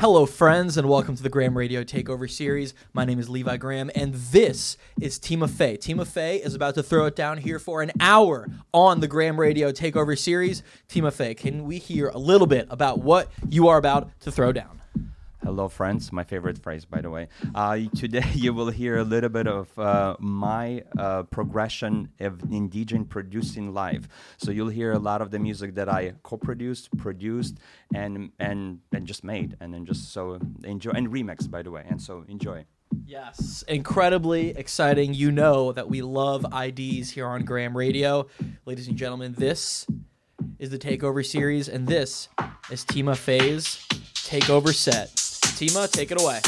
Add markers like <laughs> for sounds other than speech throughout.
Hello, friends, and welcome to the Grahm Radio Takeover Series. My name is Levi Grahm, and this is Tima Fei. Team of Faye is about to throw it down here for an hour on the Grahm Radio Takeover Series. Tima Fei, can we hear a little bit about what you are about to throw down? Hello, friends. My favorite phrase, by the way. Uh, today, <laughs> you will hear a little bit of uh, my uh, progression of indigent producing live. So you'll hear a lot of the music that I co-produced, produced, and and and just made, and then just so enjoy and remix, by the way. And so enjoy. Yes, incredibly exciting. You know that we love IDs here on Grahm Radio, ladies and gentlemen. This is the Takeover series, and this is Tima Fei's Takeover set. Tima, take it away.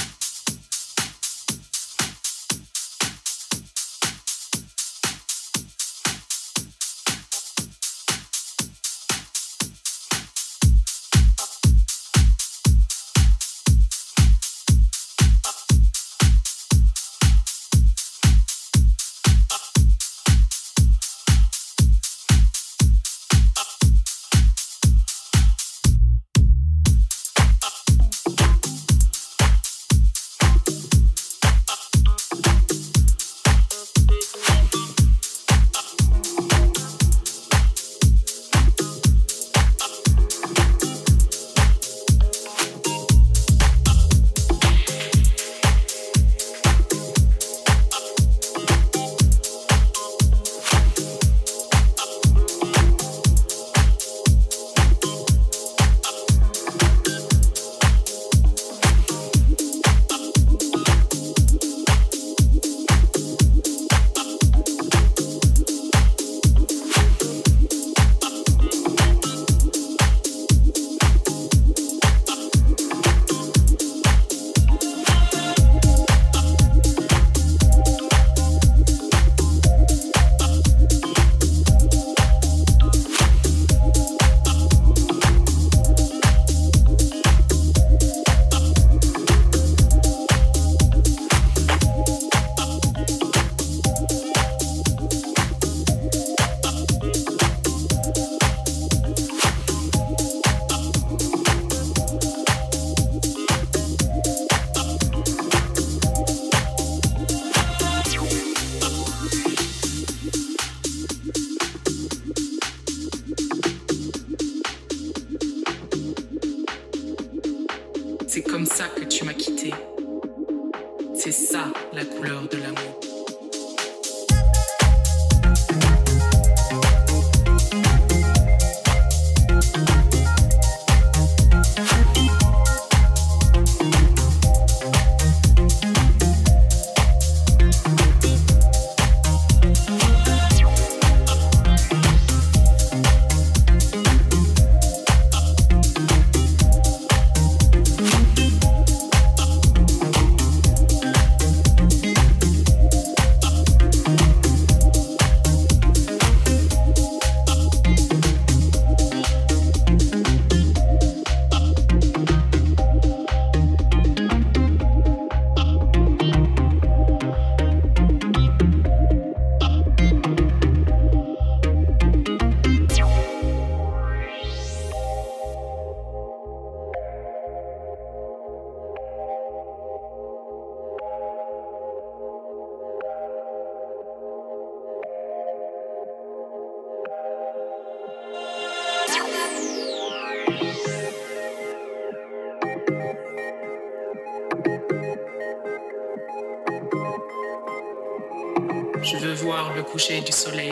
Coucher du soleil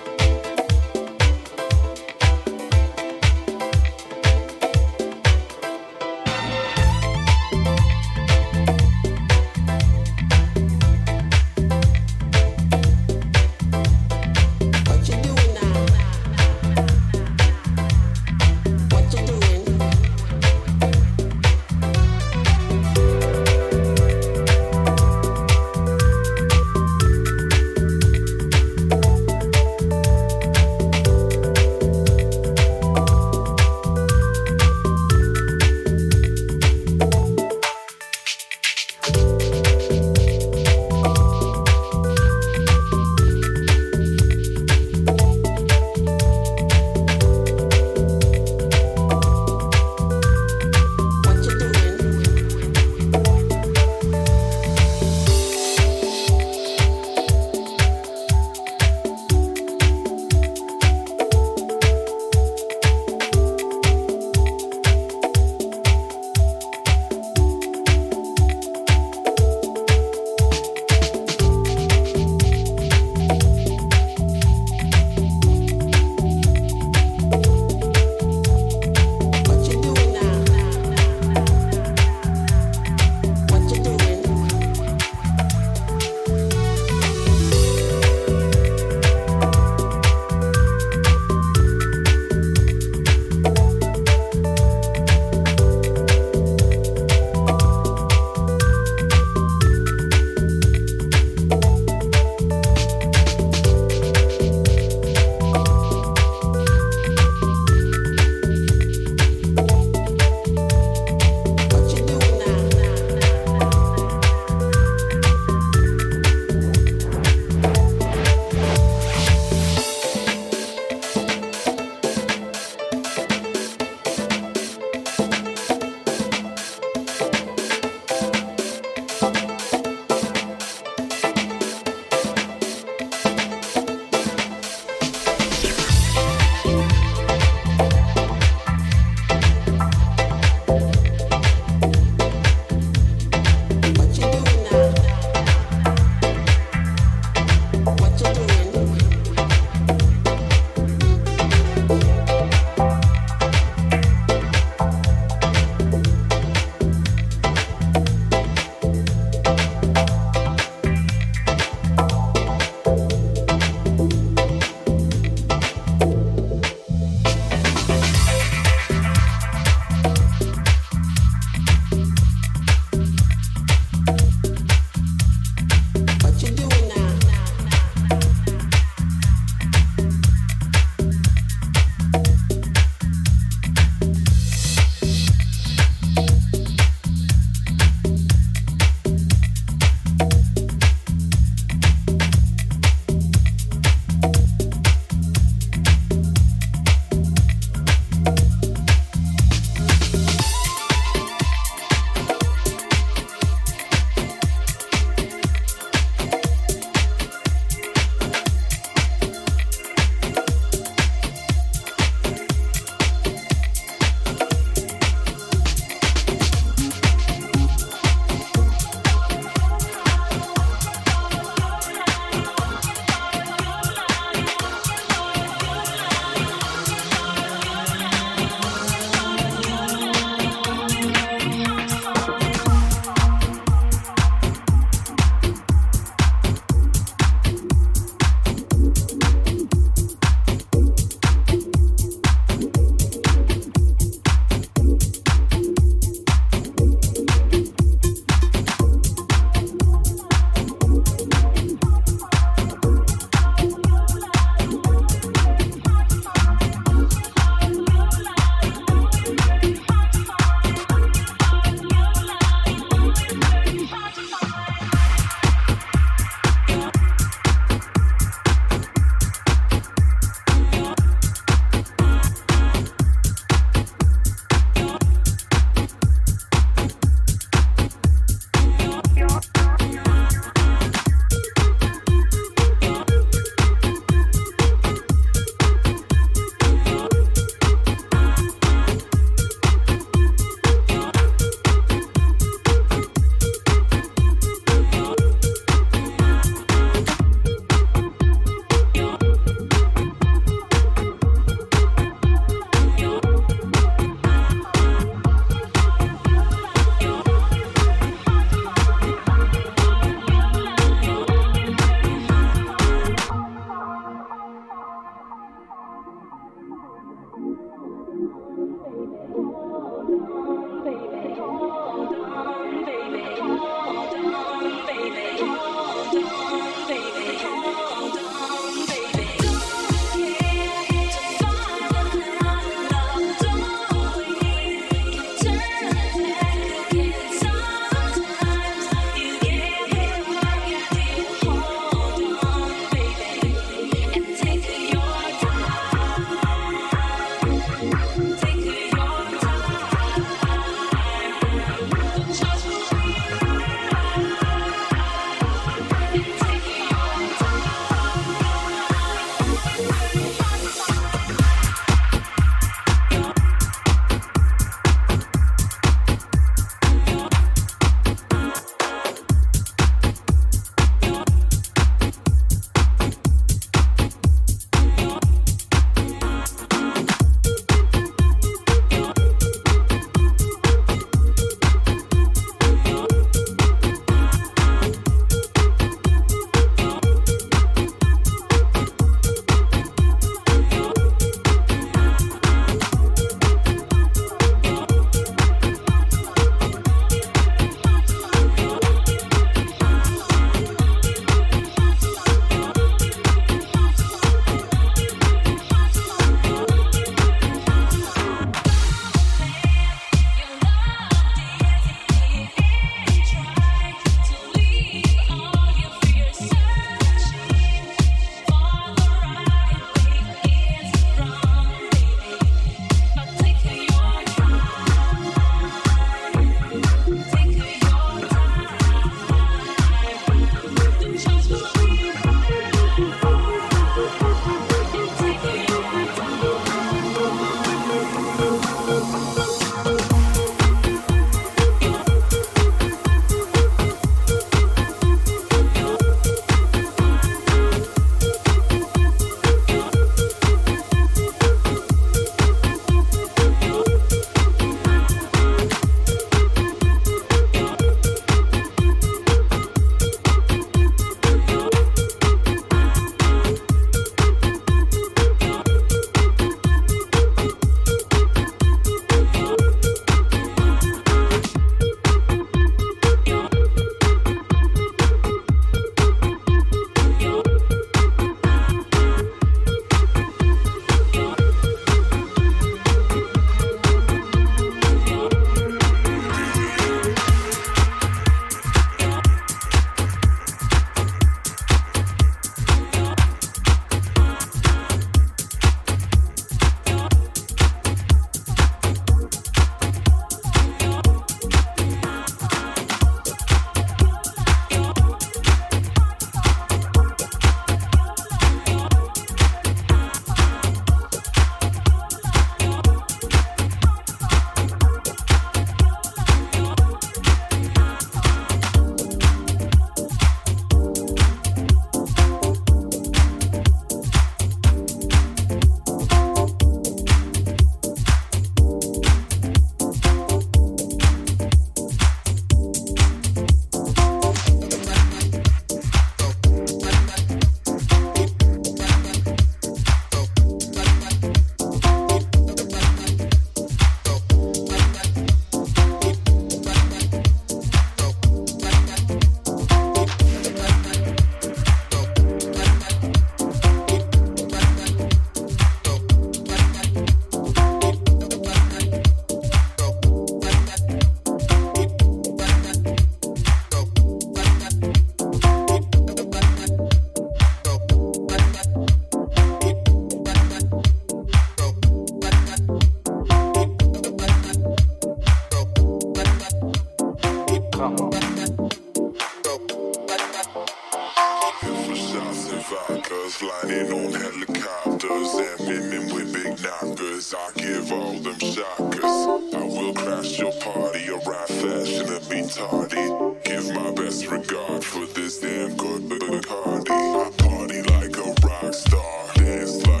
shouldn't be tardy. Give my best regard for this damn good party. I party like a rock star, dance like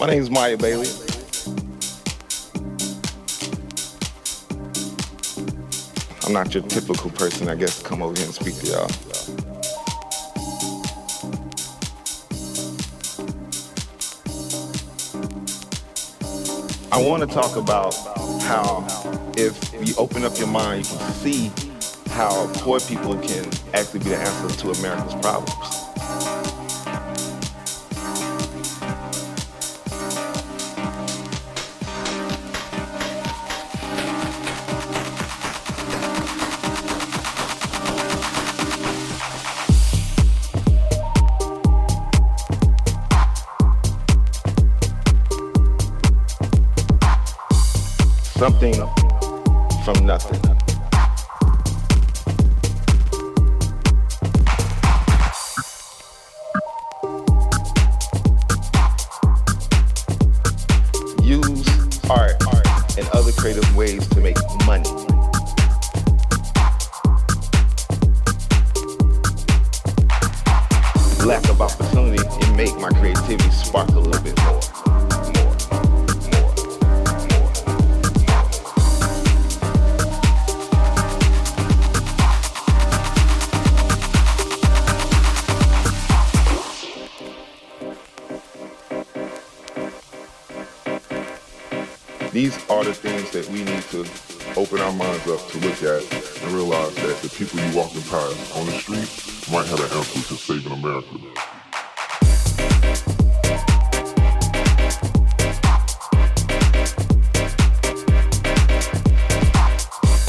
My name is Miya Bailey. I'm not your typical person, I guess, to come over here and speak to y'all. I want to talk about how if you open up your mind, you can see how poor people can actually be the answer to America's problems.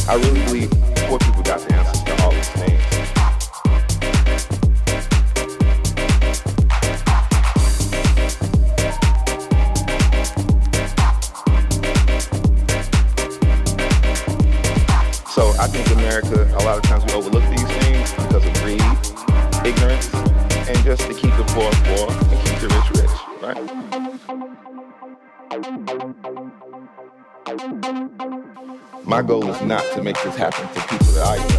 I really believe poor people got the answers. not to make this happen for people that I love.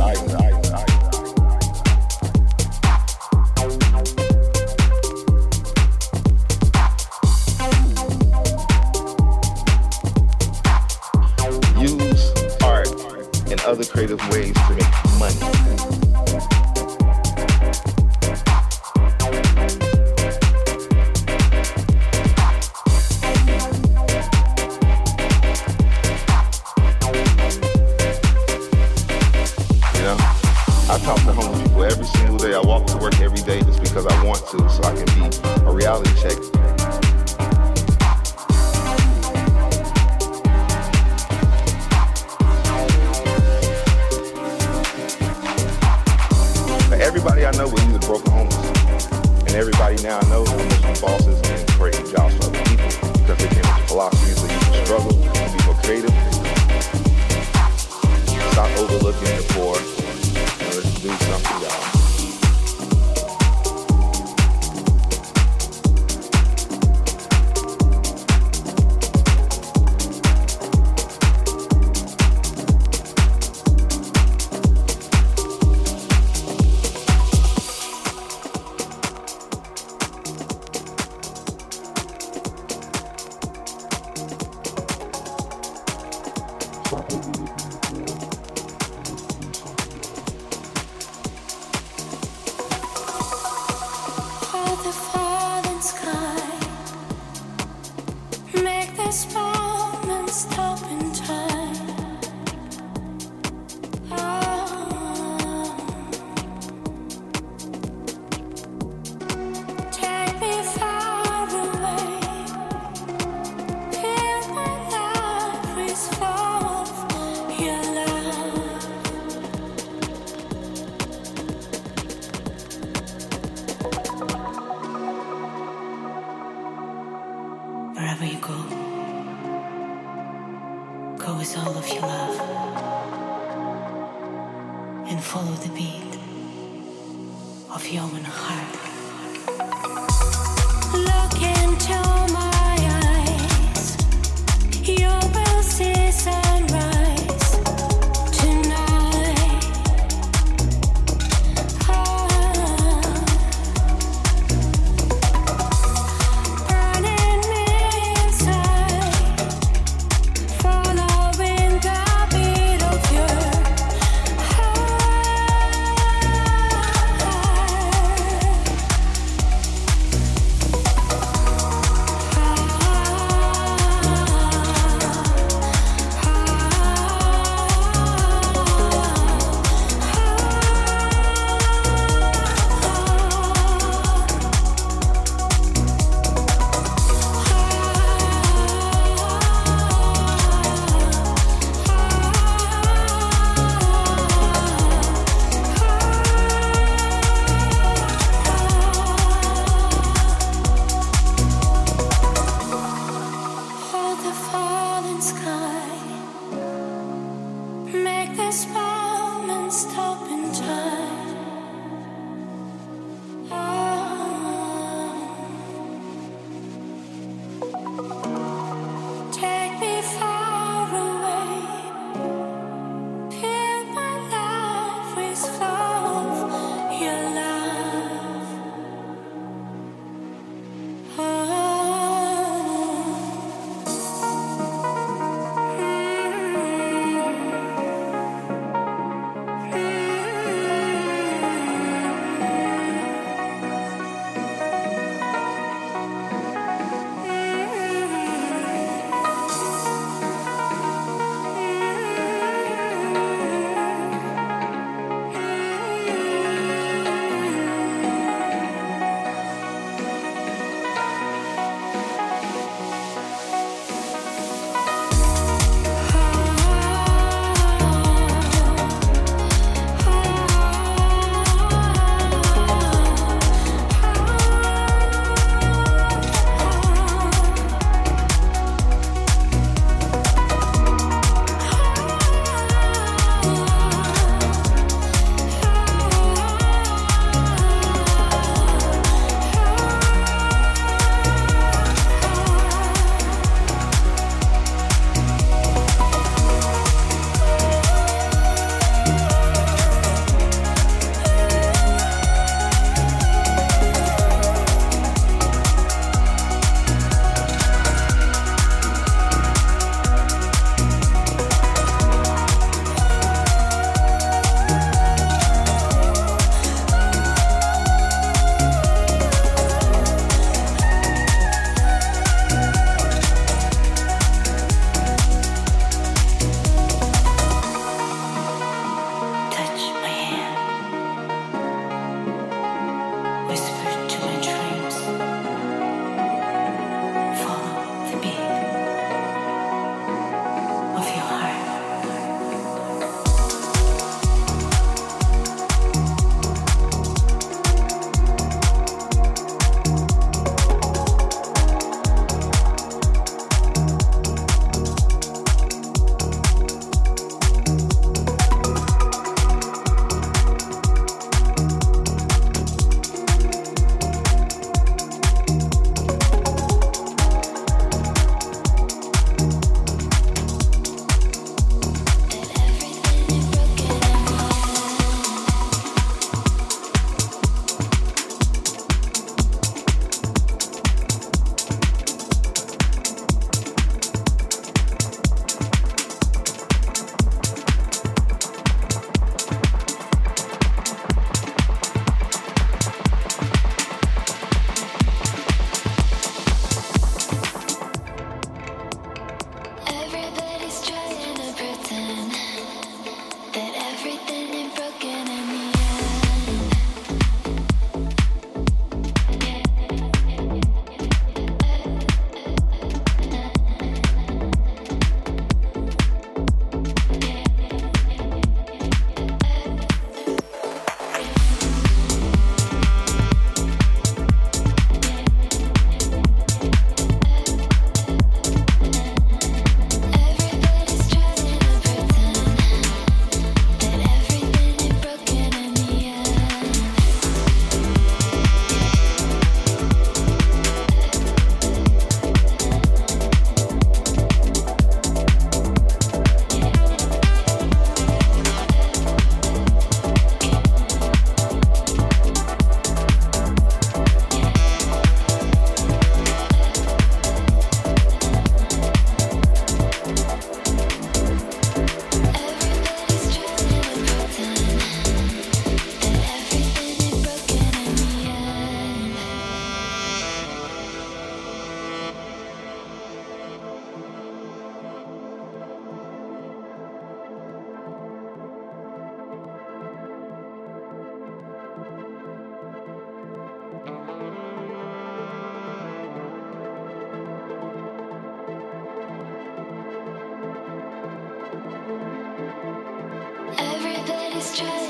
just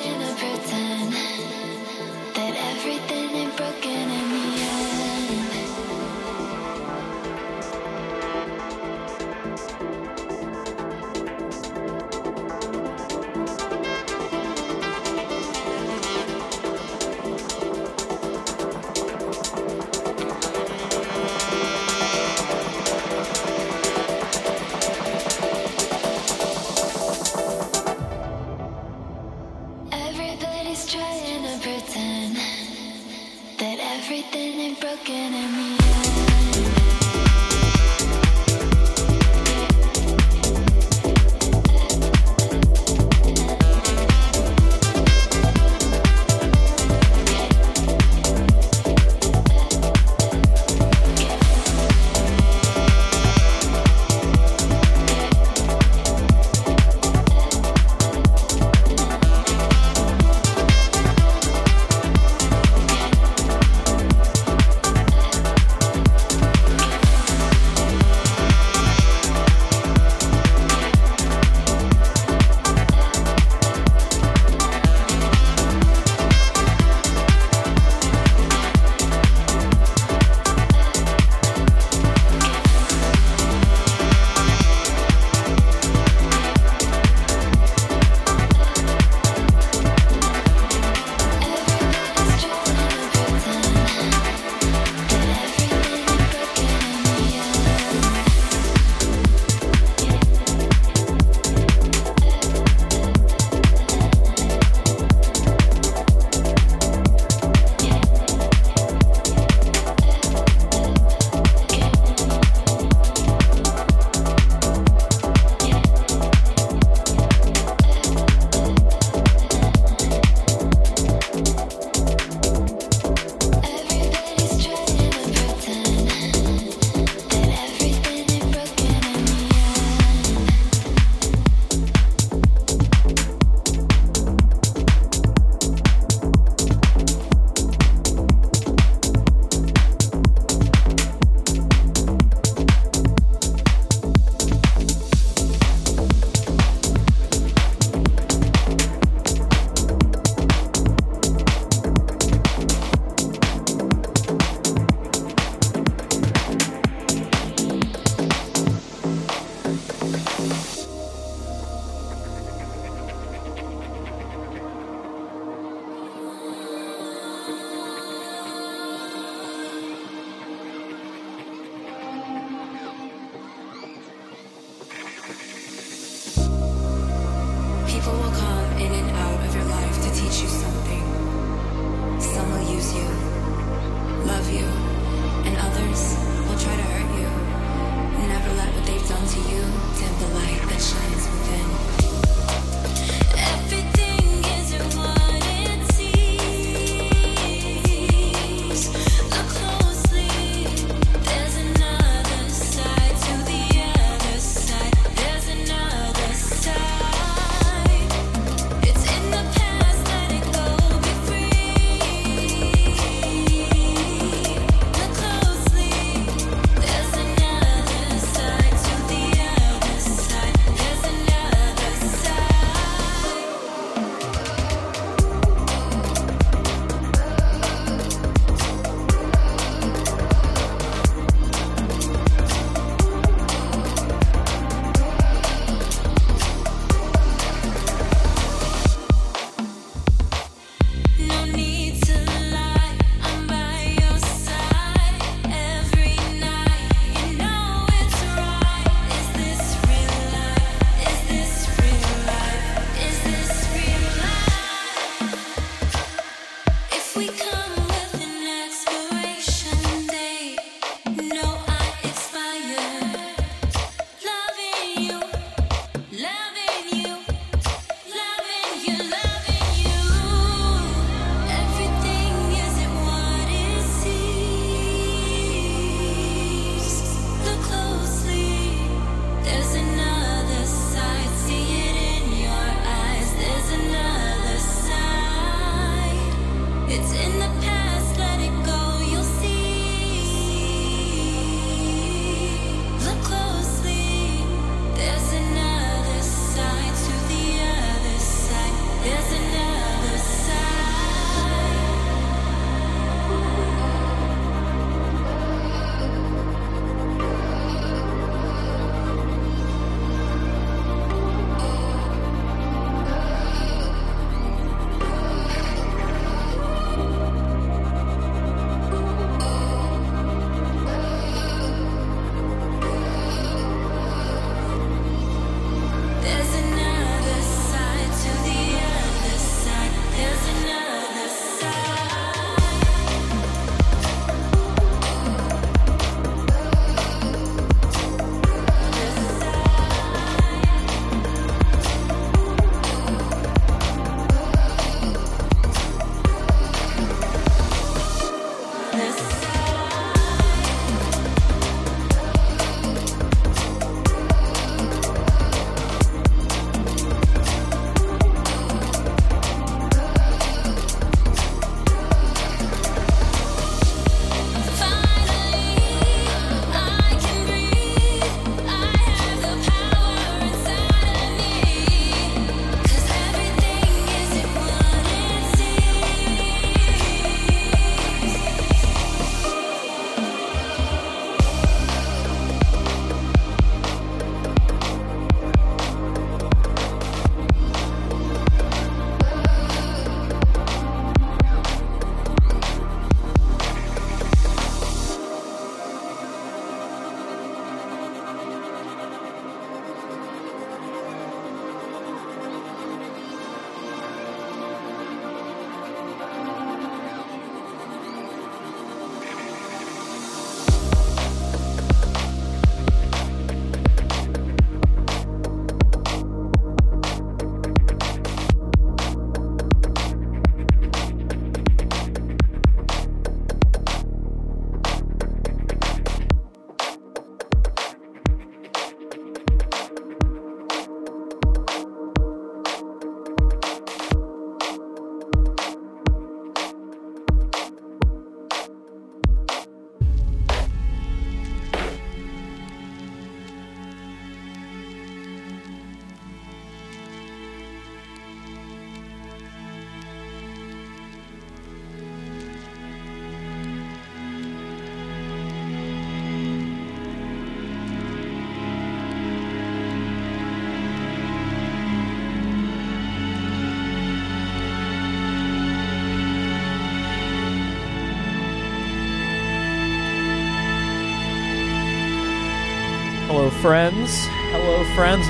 Hello, friends. Hello, friends.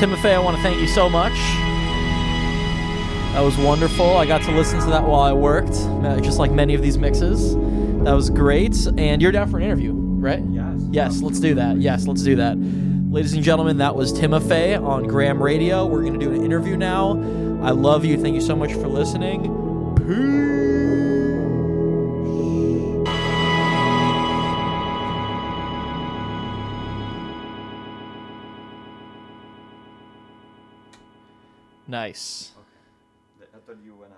Tima Fei, I want to thank you so much. That was wonderful. I got to listen to that while I worked, uh, just like many of these mixes. That was great. And you're down for an interview, right? Yes. Yes, let's do that. Yes, let's do that. Ladies and gentlemen, that was Tima Fei on Grahm Radio. We're going to do an interview now. I love you. Thank you so much for listening. Nice. I thought you wanna.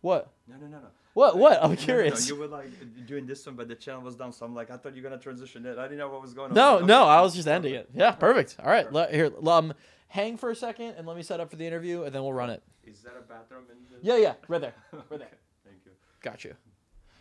What? No, no, no, no. What? What? I'm No, no, no, curious. You were like doing this one, but the channel was down. So I'm like, I thought you were gonna transition it. I didn't know what was going on. No, Okay. no, I was just ending it. Yeah, perfect. All right, let, here, um, hang for a second and let me set up for the interview, and then we'll run it. Is that a bathroom in the? Yeah, yeah, right there, right there. <laughs> Thank you. Got you.